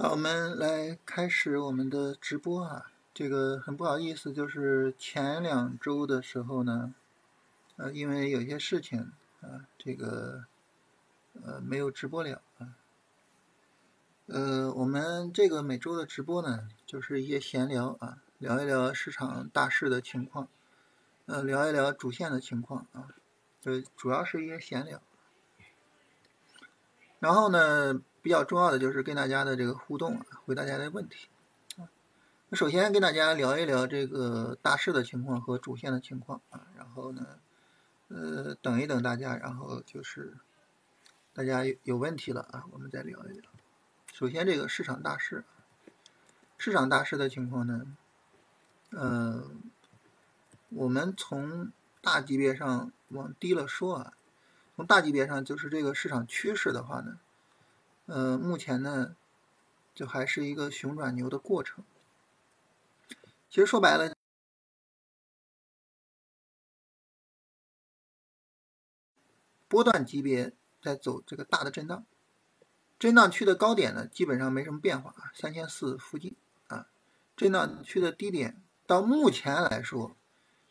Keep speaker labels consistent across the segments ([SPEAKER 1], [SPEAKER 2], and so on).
[SPEAKER 1] 好，我们来开始我们的直播啊。这个很不好意思，就是前两周的时候呢，呃，因为有些事情啊，这个呃没有直播了啊。呃，我们这个每周的直播呢，就是一些闲聊啊，聊一聊市场大势的情况，呃，聊一聊主线的情况啊，就主要是一些闲聊。然后呢？比较重要的就是跟大家的这个互动啊，回大家的问题啊。首先跟大家聊一聊这个大势的情况和主线的情况啊。然后呢，呃，等一等大家，然后就是大家有有问题了啊，我们再聊一聊。首先这个市场大势，市场大势的情况呢，呃，我们从大级别上往低了说啊，从大级别上就是这个市场趋势的话呢。呃，目前呢，就还是一个熊转牛的过程。其实说白了，波段级别在走这个大的震荡，震荡区的高点呢，基本上没什么变化啊，三千四附近啊。震荡区的低点到目前来说，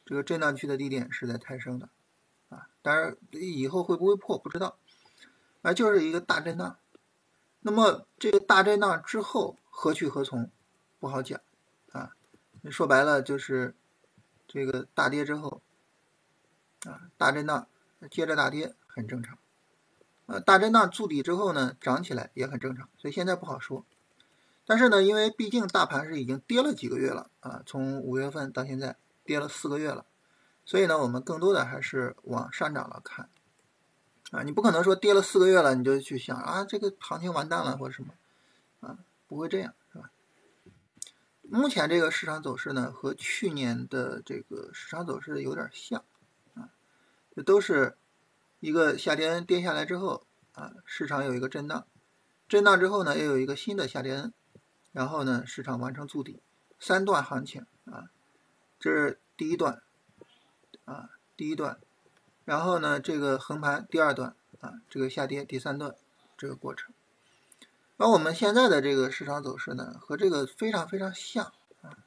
[SPEAKER 1] 这个震荡区的低点是在抬升的啊，当然以后会不会破不知道，啊，就是一个大震荡。那么这个大震荡之后何去何从，不好讲啊。说白了就是这个大跌之后啊，大震荡接着大跌很正常。呃，大震荡筑底之后呢，涨起来也很正常。所以现在不好说。但是呢，因为毕竟大盘是已经跌了几个月了啊，从五月份到现在跌了四个月了，所以呢，我们更多的还是往上涨了看。啊，你不可能说跌了四个月了，你就去想啊，这个行情完蛋了或者什么，啊，不会这样，是吧？目前这个市场走势呢，和去年的这个市场走势有点像，啊，这都是一个下跌跌下来之后，啊，市场有一个震荡，震荡之后呢，又有一个新的下跌，然后呢，市场完成筑底，三段行情啊，这是第一段，啊，第一段。然后呢，这个横盘第二段啊，这个下跌第三段这个过程，而我们现在的这个市场走势呢，和这个非常非常像啊。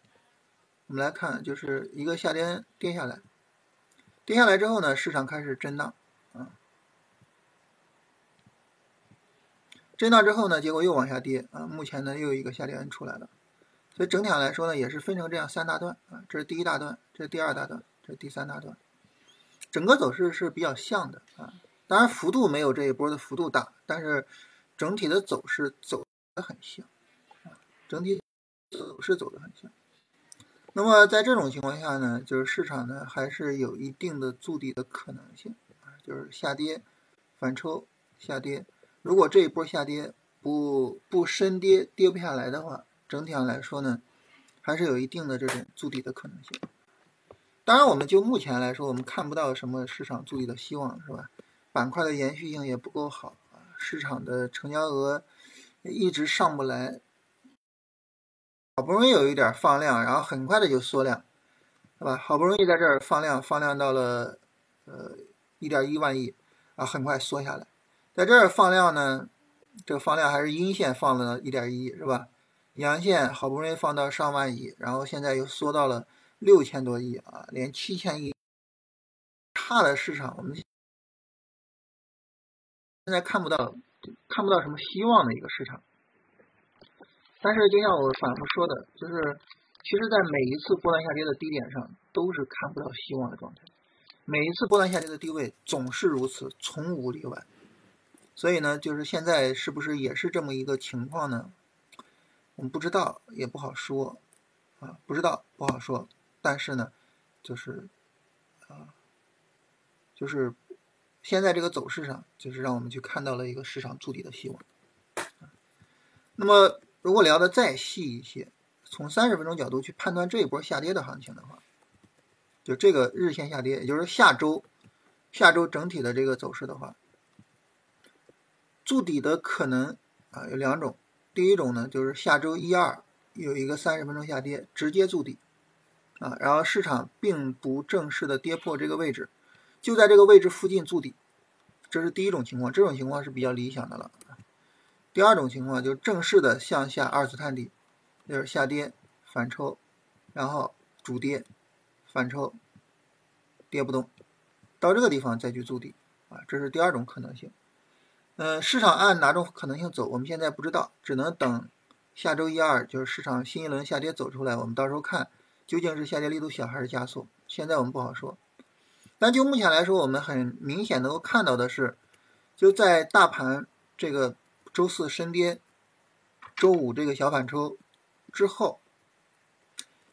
[SPEAKER 1] 我们来看，就是一个下跌跌下来，跌下来之后呢，市场开始震荡啊，震荡之后呢，结果又往下跌啊，目前呢又有一个下跌 N 出来了，所以整体上来说呢，也是分成这样三大段啊，这是第一大段，这是第二大段，这是第三大段。整个走势是比较像的啊，当然幅度没有这一波的幅度大，但是整体的走势走的很像啊，整体走势走的很像。那么在这种情况下呢，就是市场呢还是有一定的筑底的可能性啊，就是下跌反抽下跌，如果这一波下跌不不深跌跌不下来的话，整体上来说呢，还是有一定的这种筑底的可能性。当然，我们就目前来说，我们看不到什么市场筑底的希望，是吧？板块的延续性也不够好啊，市场的成交额一直上不来，好不容易有一点放量，然后很快的就缩量，是吧？好不容易在这儿放量，放量到了呃一点一万亿啊，很快缩下来，在这儿放量呢，这个放量还是阴线放了一点一，是吧？阳线好不容易放到上万亿，然后现在又缩到了。六千多亿啊，连七千亿差的市场，我们现在看不到，看不到什么希望的一个市场。但是，就像我反复说的，就是其实，在每一次波段下跌的低点上，都是看不到希望的状态。每一次波段下跌的低位总是如此，从无例外。所以呢，就是现在是不是也是这么一个情况呢？我们不知道，也不好说啊，不知道，不好说。但是呢，就是，啊，就是现在这个走势上，就是让我们去看到了一个市场筑底的希望。那么，如果聊的再细一些，从三十分钟角度去判断这一波下跌的行情的话，就这个日线下跌，也就是下周下周整体的这个走势的话，筑底的可能啊有两种，第一种呢就是下周一二有一个三十分钟下跌，直接筑底。啊，然后市场并不正式的跌破这个位置，就在这个位置附近筑底，这是第一种情况，这种情况是比较理想的了。第二种情况就是正式的向下二次探底，就是下跌反抽，然后主跌反抽，跌不动，到这个地方再去筑底啊，这是第二种可能性。嗯，市场按哪种可能性走，我们现在不知道，只能等下周一二就是市场新一轮下跌走出来，我们到时候看究竟是下跌力度小还是加速。现在我们不好说。但就目前来说，我们很明显能够看到的是，就在大盘这个周四深跌，周五这个小反抽之后，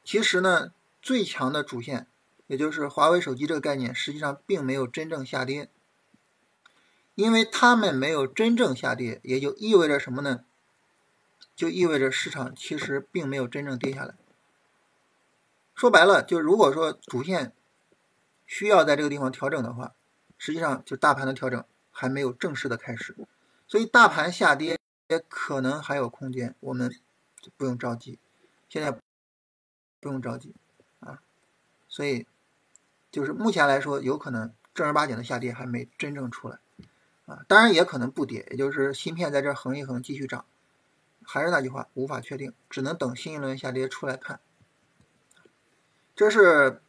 [SPEAKER 1] 其实呢，最强的主线，也就是华为手机这个概念，实际上并没有真正下跌，因为他们没有真正下跌，也就意味着什么呢？就意味着市场其实并没有真正跌下来。说白了，就如果说主线。需要在这个地方调整的话，实际上就大盘的调整还没有正式的开始，所以大盘下跌也可能还有空间，我们就不用着急，现在不用着急啊，所以就是目前来说，有可能正儿八经的下跌还没真正出来啊，当然也可能不跌，也就是芯片在这横一横继续涨，还是那句话，无法确定，只能等新一轮下跌出来看，这是。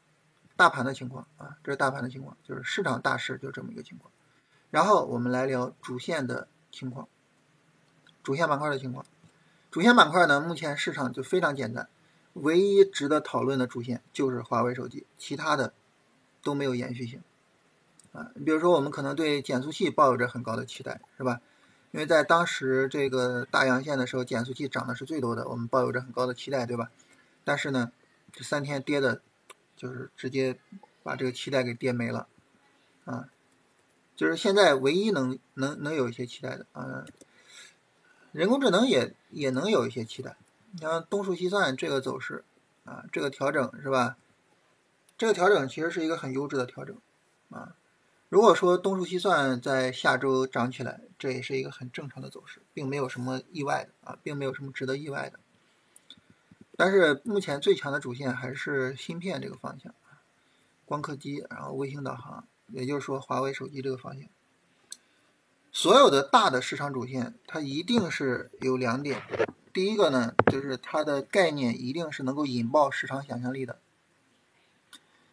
[SPEAKER 1] 大盘的情况啊，这是大盘的情况，就是市场大势就这么一个情况。然后我们来聊主线的情况，主线板块的情况。主线板块呢，目前市场就非常简单，唯一值得讨论的主线就是华为手机，其他的都没有延续性啊。你比如说，我们可能对减速器抱有着很高的期待，是吧？因为在当时这个大阳线的时候，减速器涨的是最多的，我们抱有着很高的期待，对吧？但是呢，这三天跌的。就是直接把这个期待给跌没了，啊，就是现在唯一能能能有一些期待的啊，人工智能也也能有一些期待。你像东数西算这个走势啊，这个调整是吧？这个调整其实是一个很优质的调整啊。如果说东数西算在下周涨起来，这也是一个很正常的走势，并没有什么意外的啊，并没有什么值得意外的。但是目前最强的主线还是芯片这个方向光刻机，然后卫星导航，也就是说华为手机这个方向。所有的大的市场主线，它一定是有两点，第一个呢，就是它的概念一定是能够引爆市场想象力的。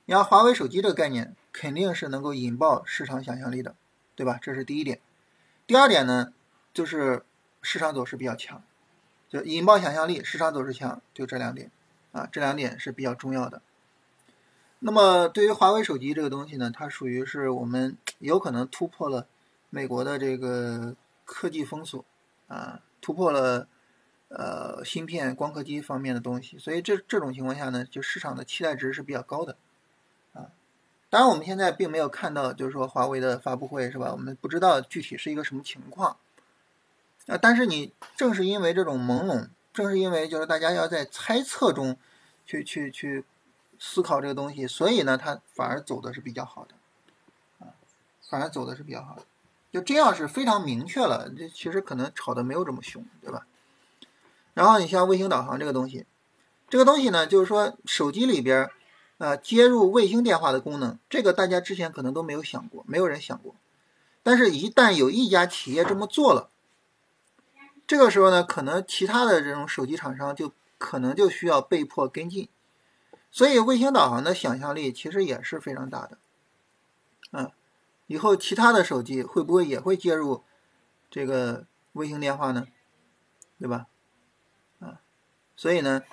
[SPEAKER 1] 你像华为手机这个概念，肯定是能够引爆市场想象力的，对吧？这是第一点。第二点呢，就是市场走势比较强。就引爆想象力，市场走势强，就这两点，啊，这两点是比较重要的。那么对于华为手机这个东西呢，它属于是我们有可能突破了美国的这个科技封锁，啊，突破了呃芯片、光刻机方面的东西，所以这这种情况下呢，就市场的期待值是比较高的，啊，当然我们现在并没有看到，就是说华为的发布会是吧？我们不知道具体是一个什么情况。啊，但是你正是因为这种朦胧，正是因为就是大家要在猜测中去去去思考这个东西，所以呢，它反而走的是比较好的，啊，反而走的是比较好的。就这样是非常明确了，这其实可能炒的没有这么凶，对吧？然后你像卫星导航这个东西，这个东西呢，就是说手机里边啊接入卫星电话的功能，这个大家之前可能都没有想过，没有人想过，但是一旦有一家企业这么做了。这个时候呢，可能其他的这种手机厂商就可能就需要被迫跟进，所以卫星导航的想象力其实也是非常大的。嗯，以后其他的手机会不会也会接入这个卫星电话呢？对吧？啊，所以呢，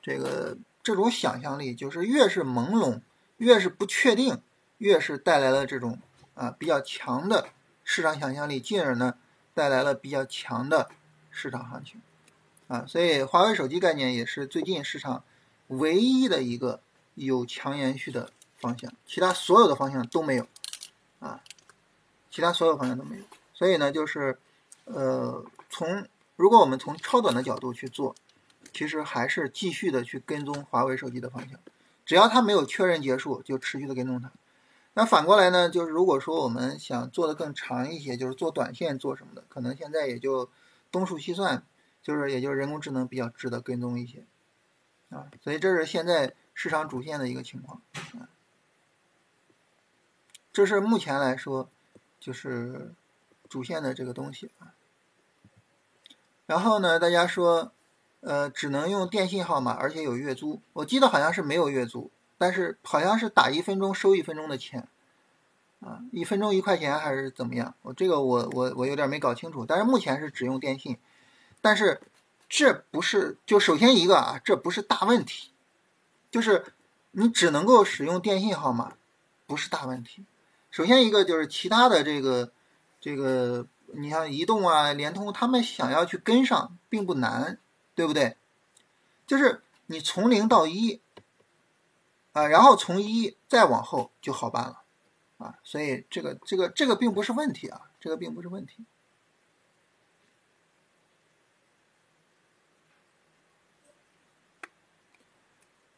[SPEAKER 1] 这个这种想象力就是越是朦胧，越是不确定，越是带来了这种啊比较强的市场想象力，进而呢带来了比较强的。市场行情，啊，所以华为手机概念也是最近市场唯一的一个有强延续的方向，其他所有的方向都没有，啊，其他所有方向都没有。所以呢，就是呃，从如果我们从超短的角度去做，其实还是继续的去跟踪华为手机的方向，只要它没有确认结束，就持续的跟踪它。那反过来呢，就是如果说我们想做的更长一些，就是做短线做什么的，可能现在也就。东数西算，就是也就是人工智能比较值得跟踪一些，啊，所以这是现在市场主线的一个情况，啊，这是目前来说就是主线的这个东西啊。然后呢，大家说，呃，只能用电信号码，而且有月租。我记得好像是没有月租，但是好像是打一分钟收一分钟的钱，啊，一分钟一块钱还是怎么样？我这个我我我有点没搞清楚。但是目前是只用电信，但是这不是就首先一个啊，这不是大问题，就是你只能够使用电信号码，不是大问题。首先一个就是其他的这个这个。你像移动啊、联通，他们想要去跟上并不难，对不对？就是你从零到一，啊，然后从一再往后就好办了，啊，所以这个这个这个并不是问题啊，这个并不是问题。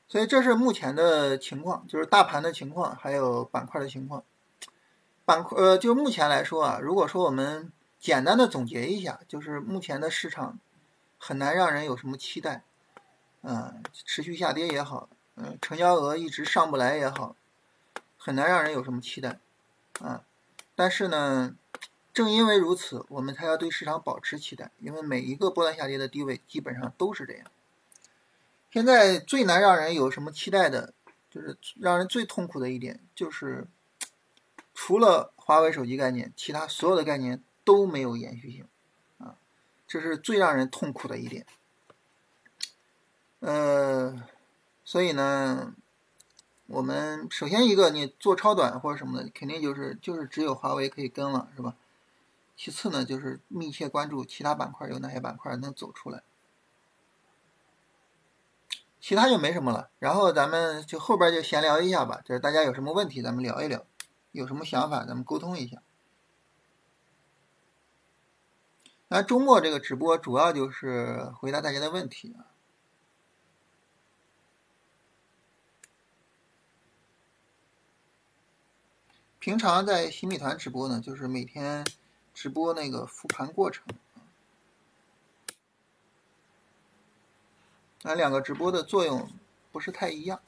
[SPEAKER 1] 所以这是目前的情况，就是大盘的情况，还有板块的情况。板块呃，就目前来说啊，如果说我们。简单的总结一下，就是目前的市场很难让人有什么期待，嗯，持续下跌也好，嗯，成交额一直上不来也好，很难让人有什么期待，啊，但是呢，正因为如此，我们才要对市场保持期待，因为每一个波段下跌的低位基本上都是这样。现在最难让人有什么期待的，就是让人最痛苦的一点，就是除了华为手机概念，其他所有的概念。都没有延续性，啊，这是最让人痛苦的一点。呃，所以呢，我们首先一个，你做超短或者什么的，肯定就是就是只有华为可以跟了，是吧？其次呢，就是密切关注其他板块有哪些板块能走出来，其他就没什么了。然后咱们就后边就闲聊一下吧，就是大家有什么问题咱们聊一聊，有什么想法咱们沟通一下。那周末这个直播主要就是回答大家的问题啊。平常在新米团直播呢，就是每天直播那个复盘过程。那两个直播的作用不是太一样。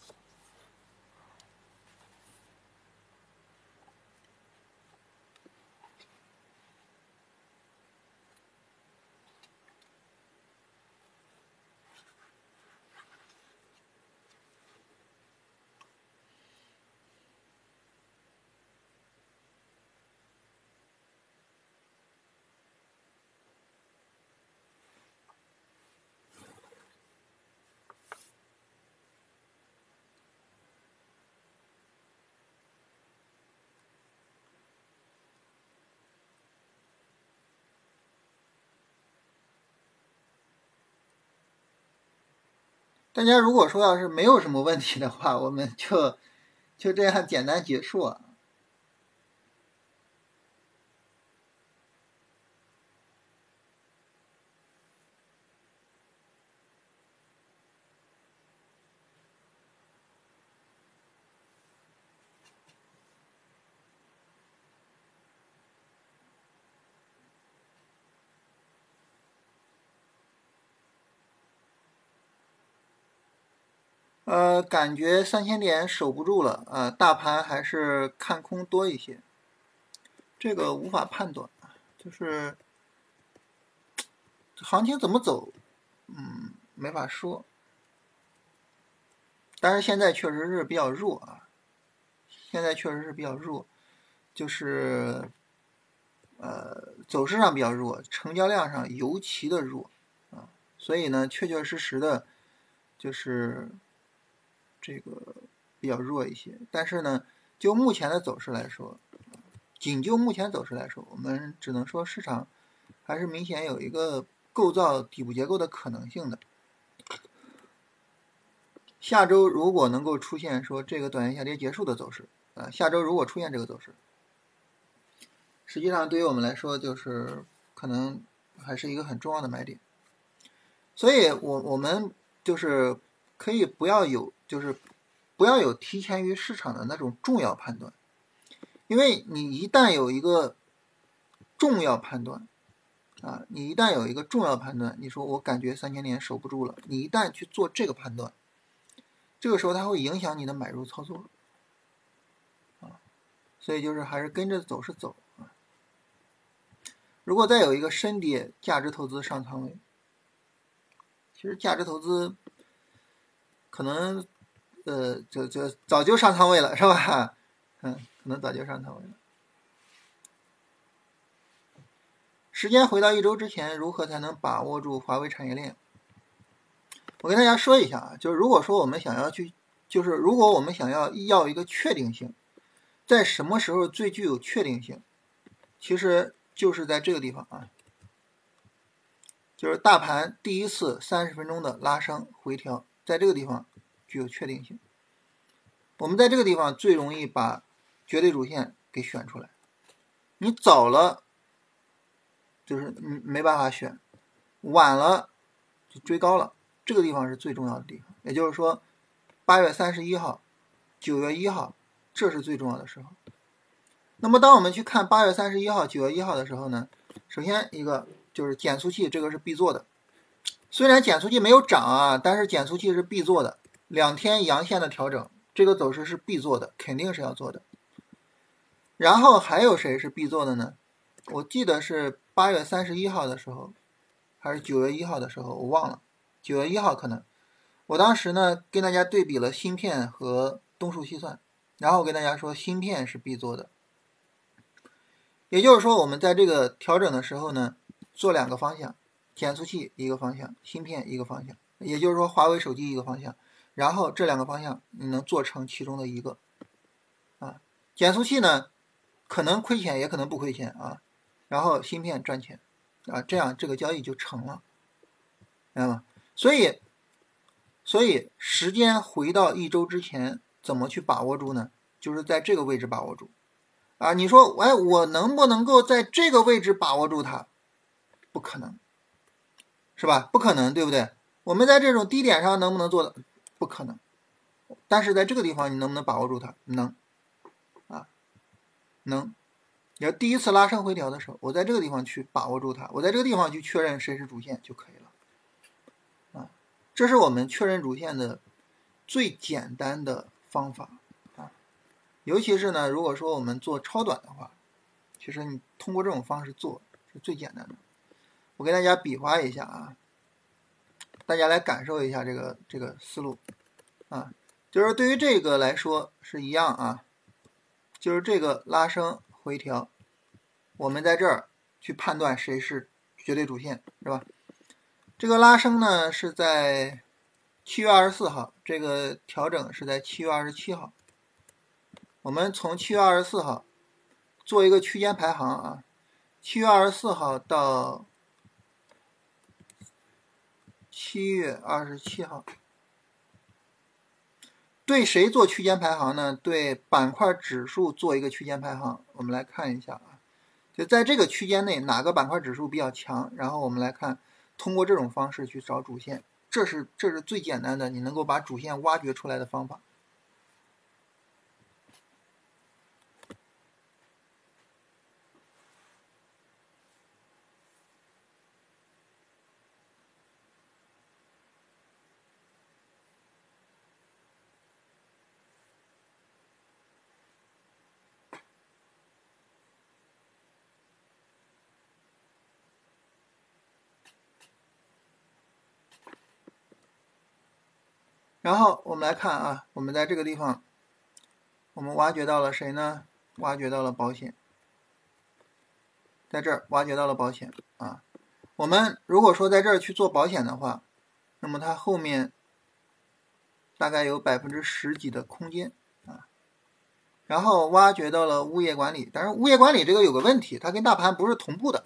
[SPEAKER 1] 大家如果说要是没有什么问题的话，我们就就这样简单结束。呃，感觉三千点守不住了，呃，大盘还是看空多一些，这个无法判断，就是行情怎么走，嗯，没法说。但是现在确实是比较弱啊，现在确实是比较弱，就是呃，走势上比较弱，成交量上尤其的弱啊，所以呢，确确实实的，就是。这个比较弱一些，但是呢，就目前的走势来说，仅就目前走势来说，我们只能说市场还是明显有一个构造底部结构的可能性的。下周如果能够出现说这个短线下跌结束的走势，啊，下周如果出现这个走势，实际上对于我们来说就是可能还是一个很重要的买点。所以我我们就是可以不要有。就是不要有提前于市场的那种重要判断，因为你一旦有一个重要判断，啊，你一旦有一个重要判断，你说我感觉三千点守不住了，你一旦去做这个判断，这个时候它会影响你的买入操作，啊，所以就是还是跟着走势走啊。如果再有一个深跌，价值投资上仓位，其实价值投资可能呃就就早就上仓位了，是吧？嗯，可能早就上仓位了。时间回到一周之前，如何才能把握住华为产业链？我跟大家说一下啊，就是如果说我们想要去，就是如果我们想要要一个确定性，在什么时候最具有确定性？其实就是在这个地方啊，就是大盘第一次三十分钟的拉升回调，在这个地方具有确定性。我们在这个地方最容易把绝对主线给选出来。你早了，就是嗯没办法选；晚了，就追高了。这个地方是最重要的地方，也就是说，八月三十一号、九月一号，这是最重要的时候。那么，当我们去看八月三十一号、九月一号的时候呢，首先一个就是减速器，这个是必做的。虽然减速器没有涨啊，但是减速器是必做的。两天阳线的调整，这个走势是必做的，肯定是要做的。然后还有谁是必做的呢？我记得是八月三十一号的时候，还是九月一号的时候，我忘了。九月一号可能，我当时呢跟大家对比了芯片和东数西算，然后跟大家说芯片是必做的，也就是说我们在这个调整的时候呢，做两个方向，减速器一个方向，芯片一个方向，也就是说华为手机一个方向，然后这两个方向你能做成其中的一个，啊，减速器呢可能亏钱也可能不亏钱啊，然后芯片赚钱，啊，这样这个交易就成了，明白吗？所以，所以时间回到一周之前，怎么去把握住呢？就是在这个位置把握住，啊，你说，哎，我能不能够在这个位置把握住它？不可能，是吧？不可能，对不对？我们在这种低点上能不能做到？不可能。但是在这个地方，你能不能把握住它？能，啊，能。你要第一次拉升回调的时候，我在这个地方去把握住它，我在这个地方去确认谁是主线就可以了。啊这是我们确认主线的最简单的方法啊，尤其是呢，如果说我们做超短的话，其实你通过这种方式做是最简单的。我给大家比划一下啊，大家来感受一下这个这个思路啊，就是对于这个来说是一样啊，就是这个拉升回调，我们在这儿去判断谁是绝对主线，是吧？这个拉升呢是在七月二十四号，这个调整是在七月二十七号。我们从七月二十四号做一个区间排行啊，七月二十四号到七月二十七号，对谁做区间排行呢？对板块指数做一个区间排行。我们来看一下啊，就在这个区间内哪个板块指数比较强，然后我们来看。通过这种方式去找主线，这是这是最简单的，你能够把主线挖掘出来的方法。然后我们来看啊，我们在这个地方，我们挖掘到了谁呢？挖掘到了保险，在这儿挖掘到了保险啊。我们如果说在这儿去做保险的话，那么它后面大概有百分之十几的空间啊。然后挖掘到了物业管理，但是物业管理这个有个问题，它跟大盘不是同步的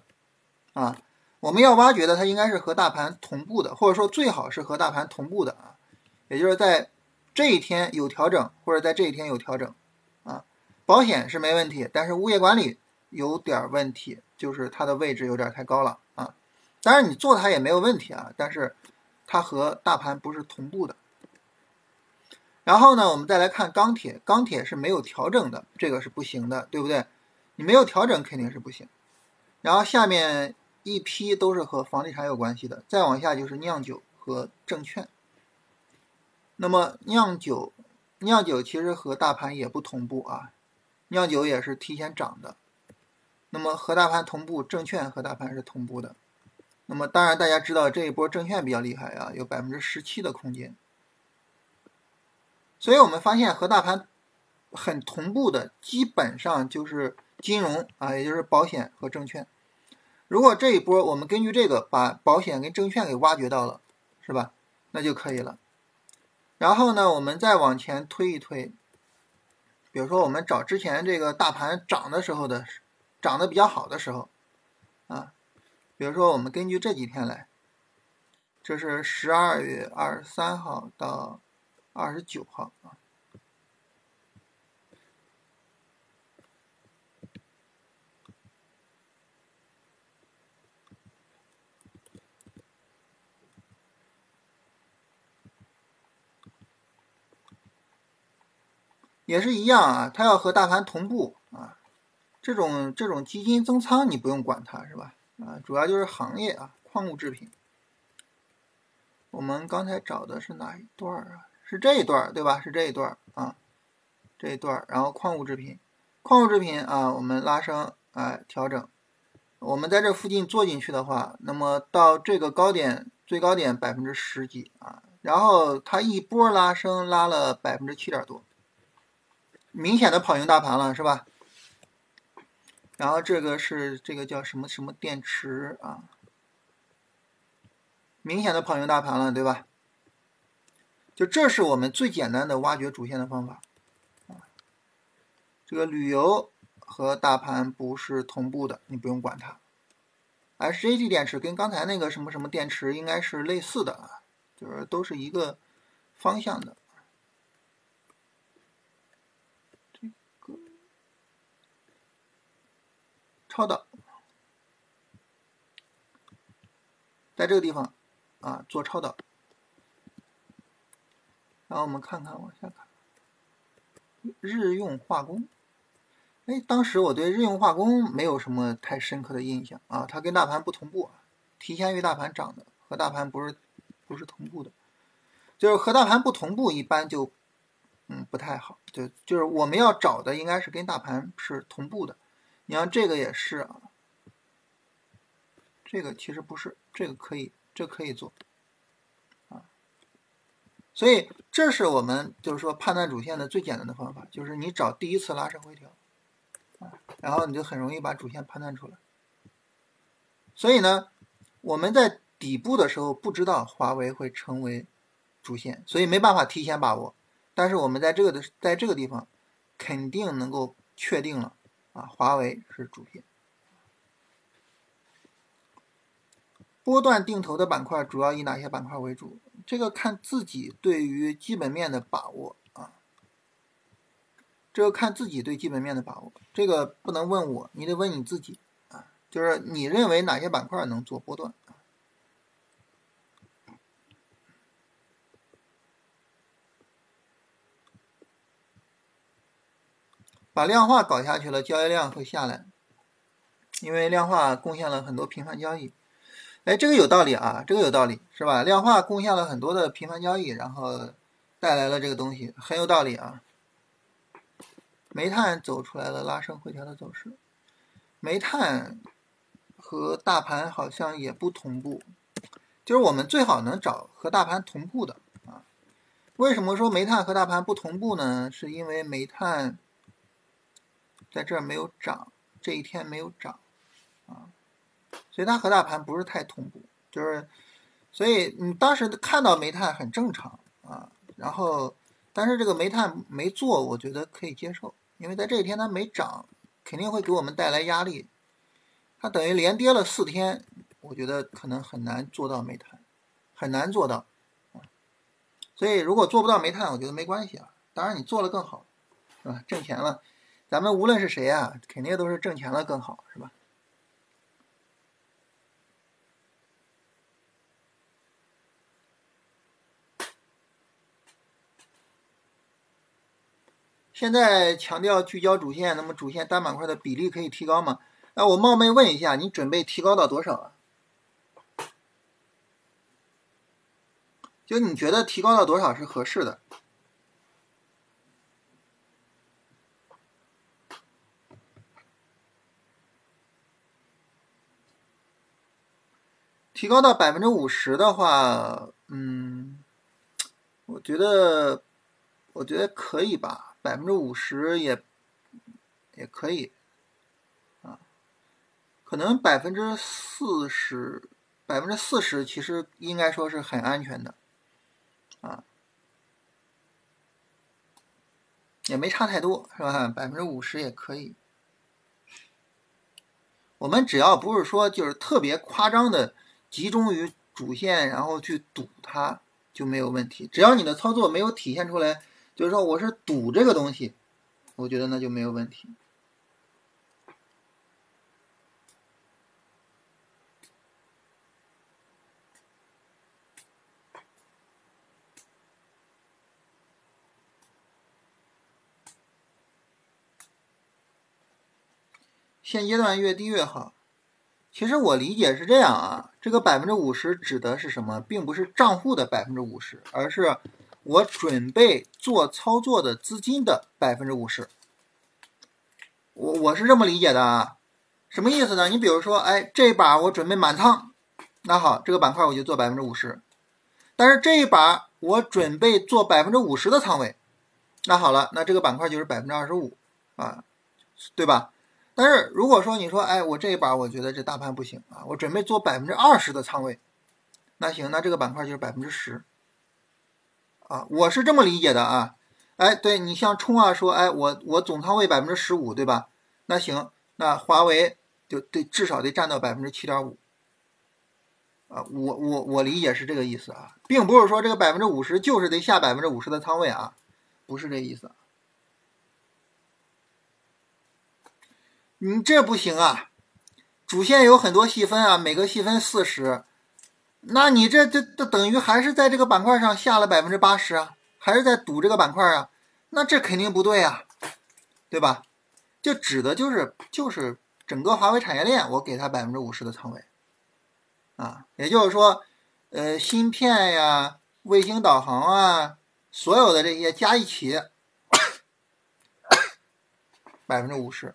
[SPEAKER 1] 啊。我们要挖掘的，它应该是和大盘同步的，或者说最好是和大盘同步的啊。也就是在这一天有调整，或者在这一天有调整，啊，保险是没问题，但是物业管理有点问题，就是它的位置有点太高了啊。当然你做它也没有问题啊，但是它和大盘不是同步的。然后呢，我们再来看钢铁，钢铁是没有调整的，这个是不行的，对不对？你没有调整肯定是不行。然后下面一批都是和房地产有关系的，再往下就是酿酒和证券。那么酿酒，酿酒其实和大盘也不同步啊，酿酒也是提前涨的。那么和大盘同步，证券和大盘是同步的。那么当然大家知道这一波证券比较厉害啊，有百分之十七的空间。所以我们发现和大盘很同步的，基本上就是金融啊，也就是保险和证券。如果这一波我们根据这个把保险跟证券给挖掘到了，是吧？那就可以了。然后呢，我们再往前推一推，比如说我们找之前这个大盘涨的时候的，涨得比较好的时候，啊，比如说我们根据这几天来，这是十二月二十三号到。二十九号啊，也是一样啊，它要和大盘同步啊。这种这种基金增仓你不用管它是吧？啊，主要就是行业啊，矿物制品。我们刚才找的是哪一段啊？是这一段对吧？是这一段啊，这一段然后矿物制品，矿物制品啊，我们拉升，哎，调整。我们在这附近做进去的话，那么到这个高点，最高点百分之十几啊，然后它一波拉升，拉了百分之七点多，明显的跑赢大盘了，是吧？然后这个是这个叫什么什么电池啊，明显的跑赢大盘了，对吧？就这是我们最简单的挖掘主线的方法，啊，这个旅游和大盘不是同步的，你不用管它。SJT 电池跟刚才那个什么什么电池应该是类似的啊，就是都是一个方向的。这个超导，在这个地方啊做超导。然后我们看看往下看，日用化工，哎，当时我对日用化工没有什么太深刻的印象啊，它跟大盘不同步，提前于大盘涨的，和大盘不是不是同步的，就是和大盘不同步，一般就嗯不太好，就就是我们要找的应该是跟大盘是同步的，你像这个也是啊，这个其实不是，这个可以，这可以做。啊所以，这是我们就是说判断主线的最简单的方法，就是你找第一次拉升回调，啊，然后你就很容易把主线判断出来。所以呢，我们在底部的时候不知道华为会成为主线，所以没办法提前把握。但是我们在这个的在这个地方，肯定能够确定了啊，华为是主线。波段定投的板块主要以哪些板块为主？这个看自己对于基本面的把握啊，这个看自己对基本面的把握，这个不能问我，你得问你自己啊，就是你认为哪些板块能做波段把量化搞下去了，交易量会下来，因为量化贡献了很多频繁交易。哎，这个有道理啊，这个有道理，是吧？量化贡献了很多的频繁交易，然后带来了这个东西，很有道理啊。煤炭走出来了拉升回调的走势，煤炭和大盘好像也不同步，就是我们最好能找和大盘同步的啊。为什么说煤炭和大盘不同步呢？是因为煤炭在这儿没有涨，这一天没有涨啊。所以它和大盘不是太同步，就是，所以你当时看到煤炭很正常啊，然后，但是这个煤炭没做，我觉得可以接受，因为在这一天它没涨，肯定会给我们带来压力，它等于连跌了四天，我觉得可能很难做到煤炭，很难做到，啊，所以如果做不到煤炭，我觉得没关系啊，当然你做了更好，是吧？挣钱了，咱们无论是谁啊，肯定都是挣钱了更好，是吧？现在强调聚焦主线，那么主线单板块的比例可以提高吗？那我冒昧问一下，你准备提高到多少啊？就你觉得提高到多少是合适的？提高到百分之五十的话，嗯，我觉得，我觉得可以吧，百分之五十也也可以，啊，可能百分之四十，百分之四十其实应该说是很安全的，啊，也没差太多，是吧？百分之五十也可以。我们只要不是说就是特别夸张的。集中于主线，然后去赌它就没有问题。只要你的操作没有体现出来，就是说我是赌这个东西，我觉得那就没有问题。现阶段越低越好。其实我理解是这样啊，这个百分之五十指的是什么，并不是账户的百分之五十，而是我准备做操作的资金的百分之五十。我我是这么理解的啊，什么意思呢？你比如说，哎，这把我准备满仓，那好，这个板块我就做百分之五十。但是这一把我准备做百分之五十的仓位，那好了，那这个板块就是百分之二十五啊，对吧？但是如果说你说，哎，我这一把我觉得这大盘不行啊，我准备做百分之二十的仓位，那行，那这个板块就是百分之十，啊，我是这么理解的啊，哎，对你像冲啊说，哎，我我总仓位百分之十五，对吧？那行，那华为就得至少得占到百分之七点五，啊，我我我理解是这个意思啊，并不是说这个百分之五十就是得下百分之五十的仓位啊，不是这意思。你这不行啊！主线有很多细分啊，每个细分四十，那你这这这等于还是在这个板块上下了百分之八十啊，还是在赌这个板块啊？那这肯定不对啊，对吧？就指的就是就是整个华为产业链，我给它百分之五十的仓位啊，也就是说，呃，芯片呀、卫星导航啊，所有的这些加一起，百分之五十。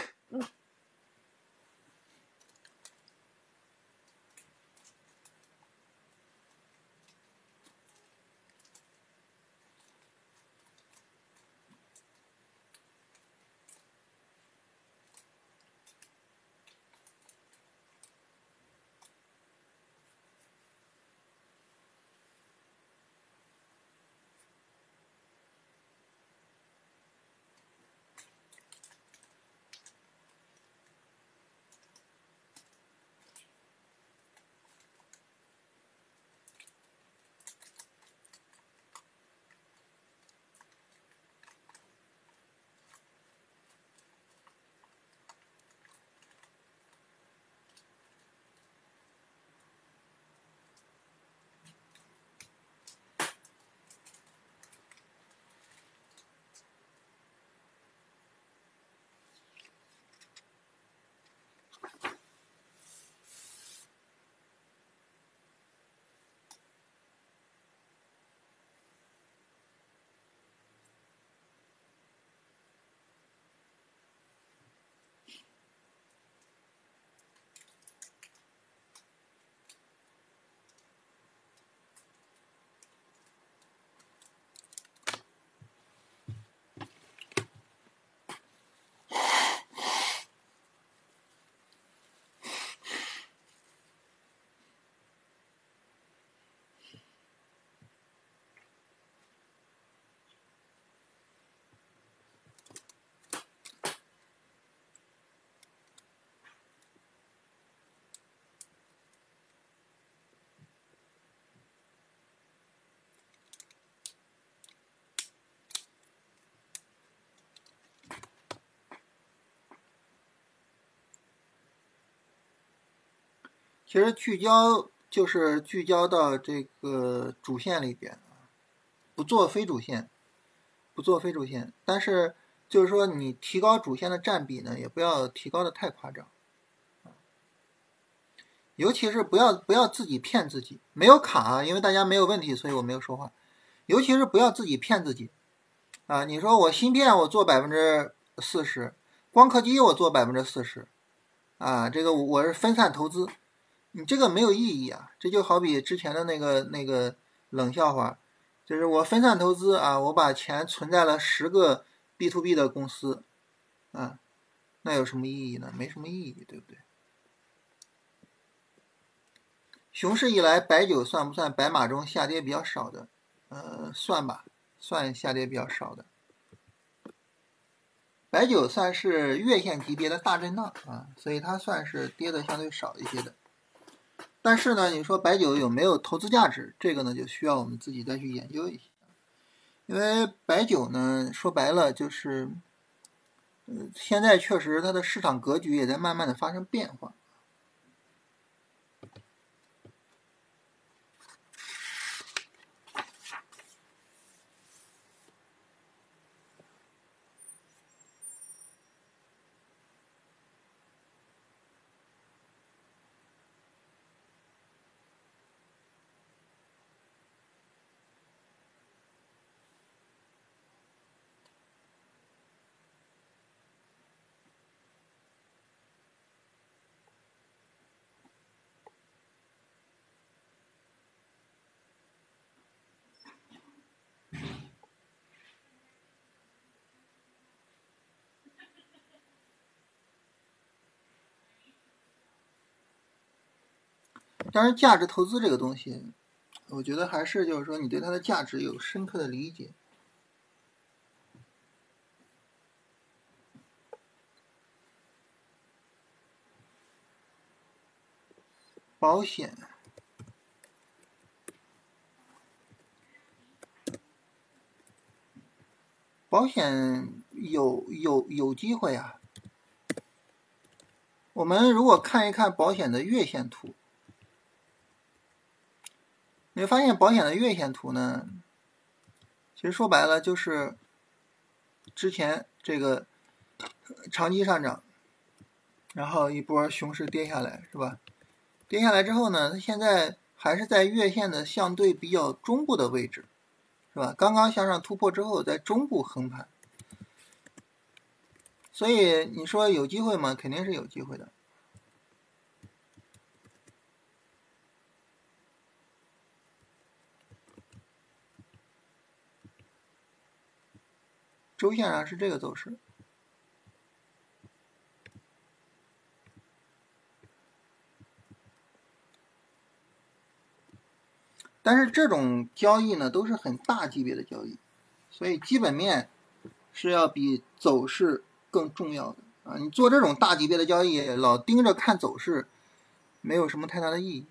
[SPEAKER 1] 其实聚焦就是聚焦到这个主线里边不做非主线，不做非主线。但是就是说，你提高主线的占比呢，也不要提高的太夸张，尤其是不要不要自己骗自己。没有卡啊，因为大家没有问题，所以我没有说话。尤其是不要自己骗自己啊！你说我芯片我做百分之四十，光刻机我做百分之四十。啊，这个我是分散投资，你这个没有意义啊。这就好比之前的那个那个冷笑话，就是我分散投资啊，我把钱存在了十个 B to B 的公司，啊，那有什么意义呢？没什么意义，对不对？熊市以来，白酒算不算白马中下跌比较少的？呃，算吧，算下跌比较少的。白酒算是月线级别的大震荡啊，所以它算是跌的相对少一些的。但是呢，你说白酒有没有投资价值？这个呢，就需要我们自己再去研究一下。因为白酒呢，说白了就是，呃，现在确实它的市场格局也在慢慢的发生变化。当然，价值投资这个东西，我觉得还是就是说，你对它的价值有深刻的理解。保险，保险有有有机会啊！我们如果看一看保险的月线图。你会发现保险的月线图呢，其实说白了就是之前这个长期上涨，然后一波熊市跌下来，是吧？跌下来之后呢，它现在还是在月线的相对比较中部的位置，是吧？刚刚向上突破之后，在中部横盘，所以你说有机会吗？肯定是有机会的。周线上是这个走势，但是这种交易呢都是很大级别的交易，所以基本面是要比走势更重要的啊！你做这种大级别的交易，老盯着看走势，没有什么太大的意义。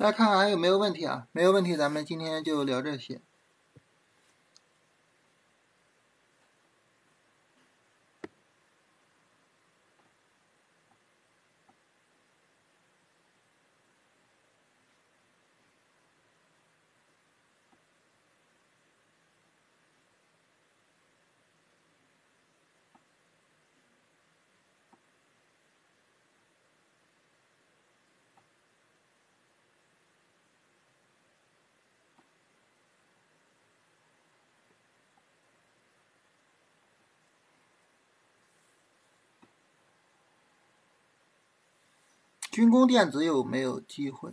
[SPEAKER 1] 大家看看还有没有问题啊？没有问题，咱们今天就聊这些。军工电子有没有机会？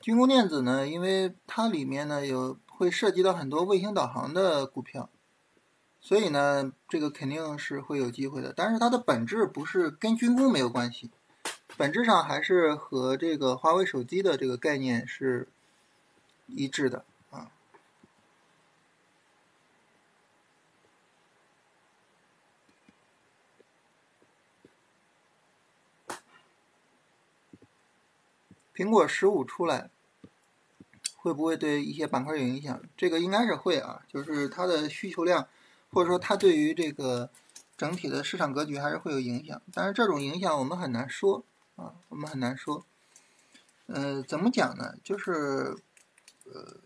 [SPEAKER 1] 军工电子呢，因为它里面呢有会涉及到很多卫星导航的股票，所以呢，这个肯定是会有机会的。但是它的本质不是跟军工没有关系，本质上还是和这个华为手机的这个概念是一致的啊。苹果十五出来，会不会对一些板块有影响？这个应该是会啊，就是它的需求量，或者说它对于这个整体的市场格局还是会有影响。但是这种影响我们很难说啊，我们很难说。嗯，怎么讲呢？就是呃，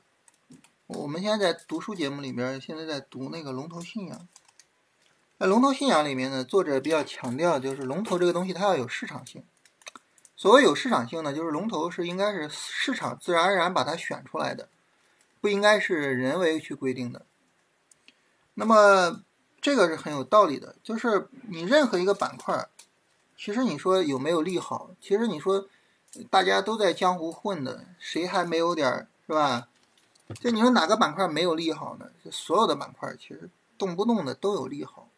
[SPEAKER 1] 我们现在在读书节目里边，现在在读那个龙头信仰。在龙头信仰里面呢，作者比较强调，就是龙头这个东西它要有市场性。所谓有市场性呢，就是龙头是应该是市场自然而然把它选出来的，不应该是人为去规定的。那么这个是很有道理的，就是你任何一个板块，其实你说有没有利好？其实你说大家都在江湖混的，谁还没有点是吧？就你说哪个板块没有利好呢？就所有的板块其实动不动的都有利好，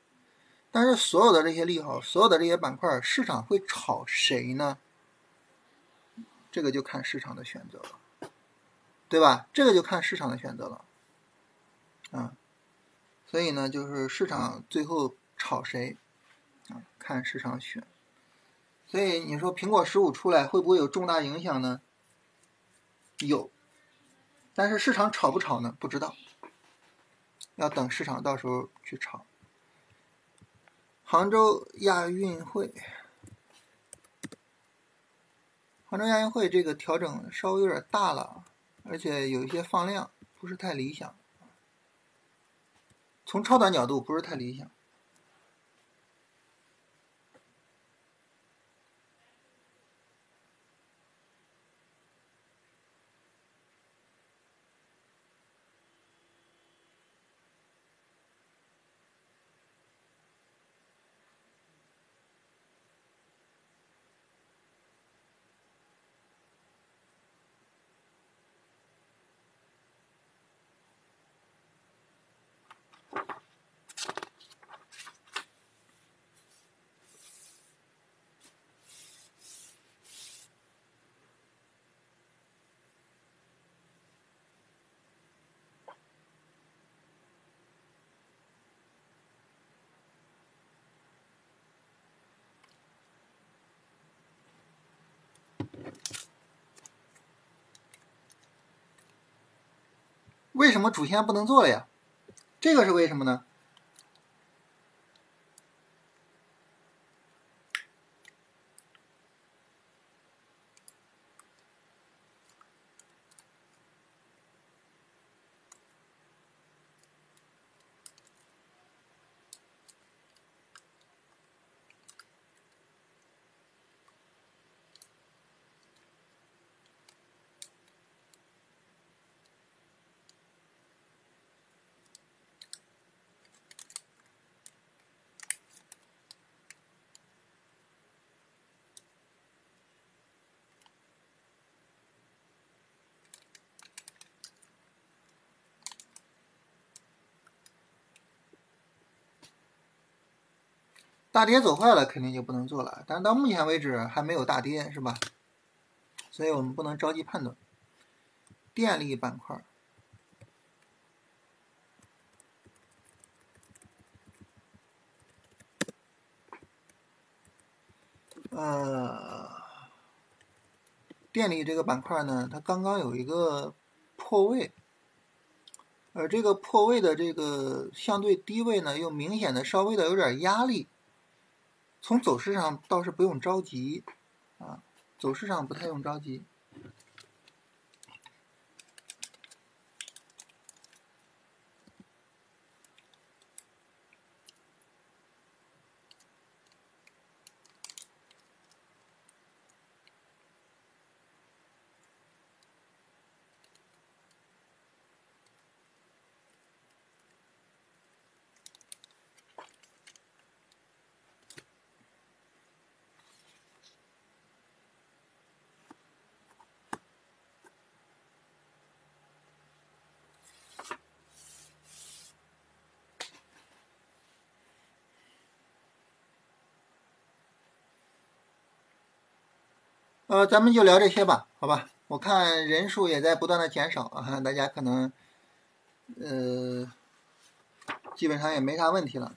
[SPEAKER 1] 但是所有的这些利好，所有的这些板块，市场会炒谁呢？这个就看市场的选择了，对吧？这个就看市场的选择了，啊，所以呢，就是市场最后炒谁，啊，看市场选。所以你说苹果十五出来会不会有重大影响呢？有，但是市场炒不炒呢？不知道，要等市场到时候去炒。杭州亚运会。杭州亚运会这个调整稍微有点大了，而且有一些放量，不是太理想。从超短角度不是太理想。为什么主线不能做了呀？这个是为什么呢？大跌走坏了，肯定就不能做了。但是到目前为止还没有大跌，是吧？所以我们不能着急判断。电力板块，呃，电力这个板块呢，它刚刚有一个破位，而这个破位的这个相对低位呢，又明显的稍微的有点压力。从走势上倒是不用着急，啊，走势上不太用着急。呃，咱们就聊这些吧，好吧？我看人数也在不断的减少啊，大家可能呃基本上也没啥问题了。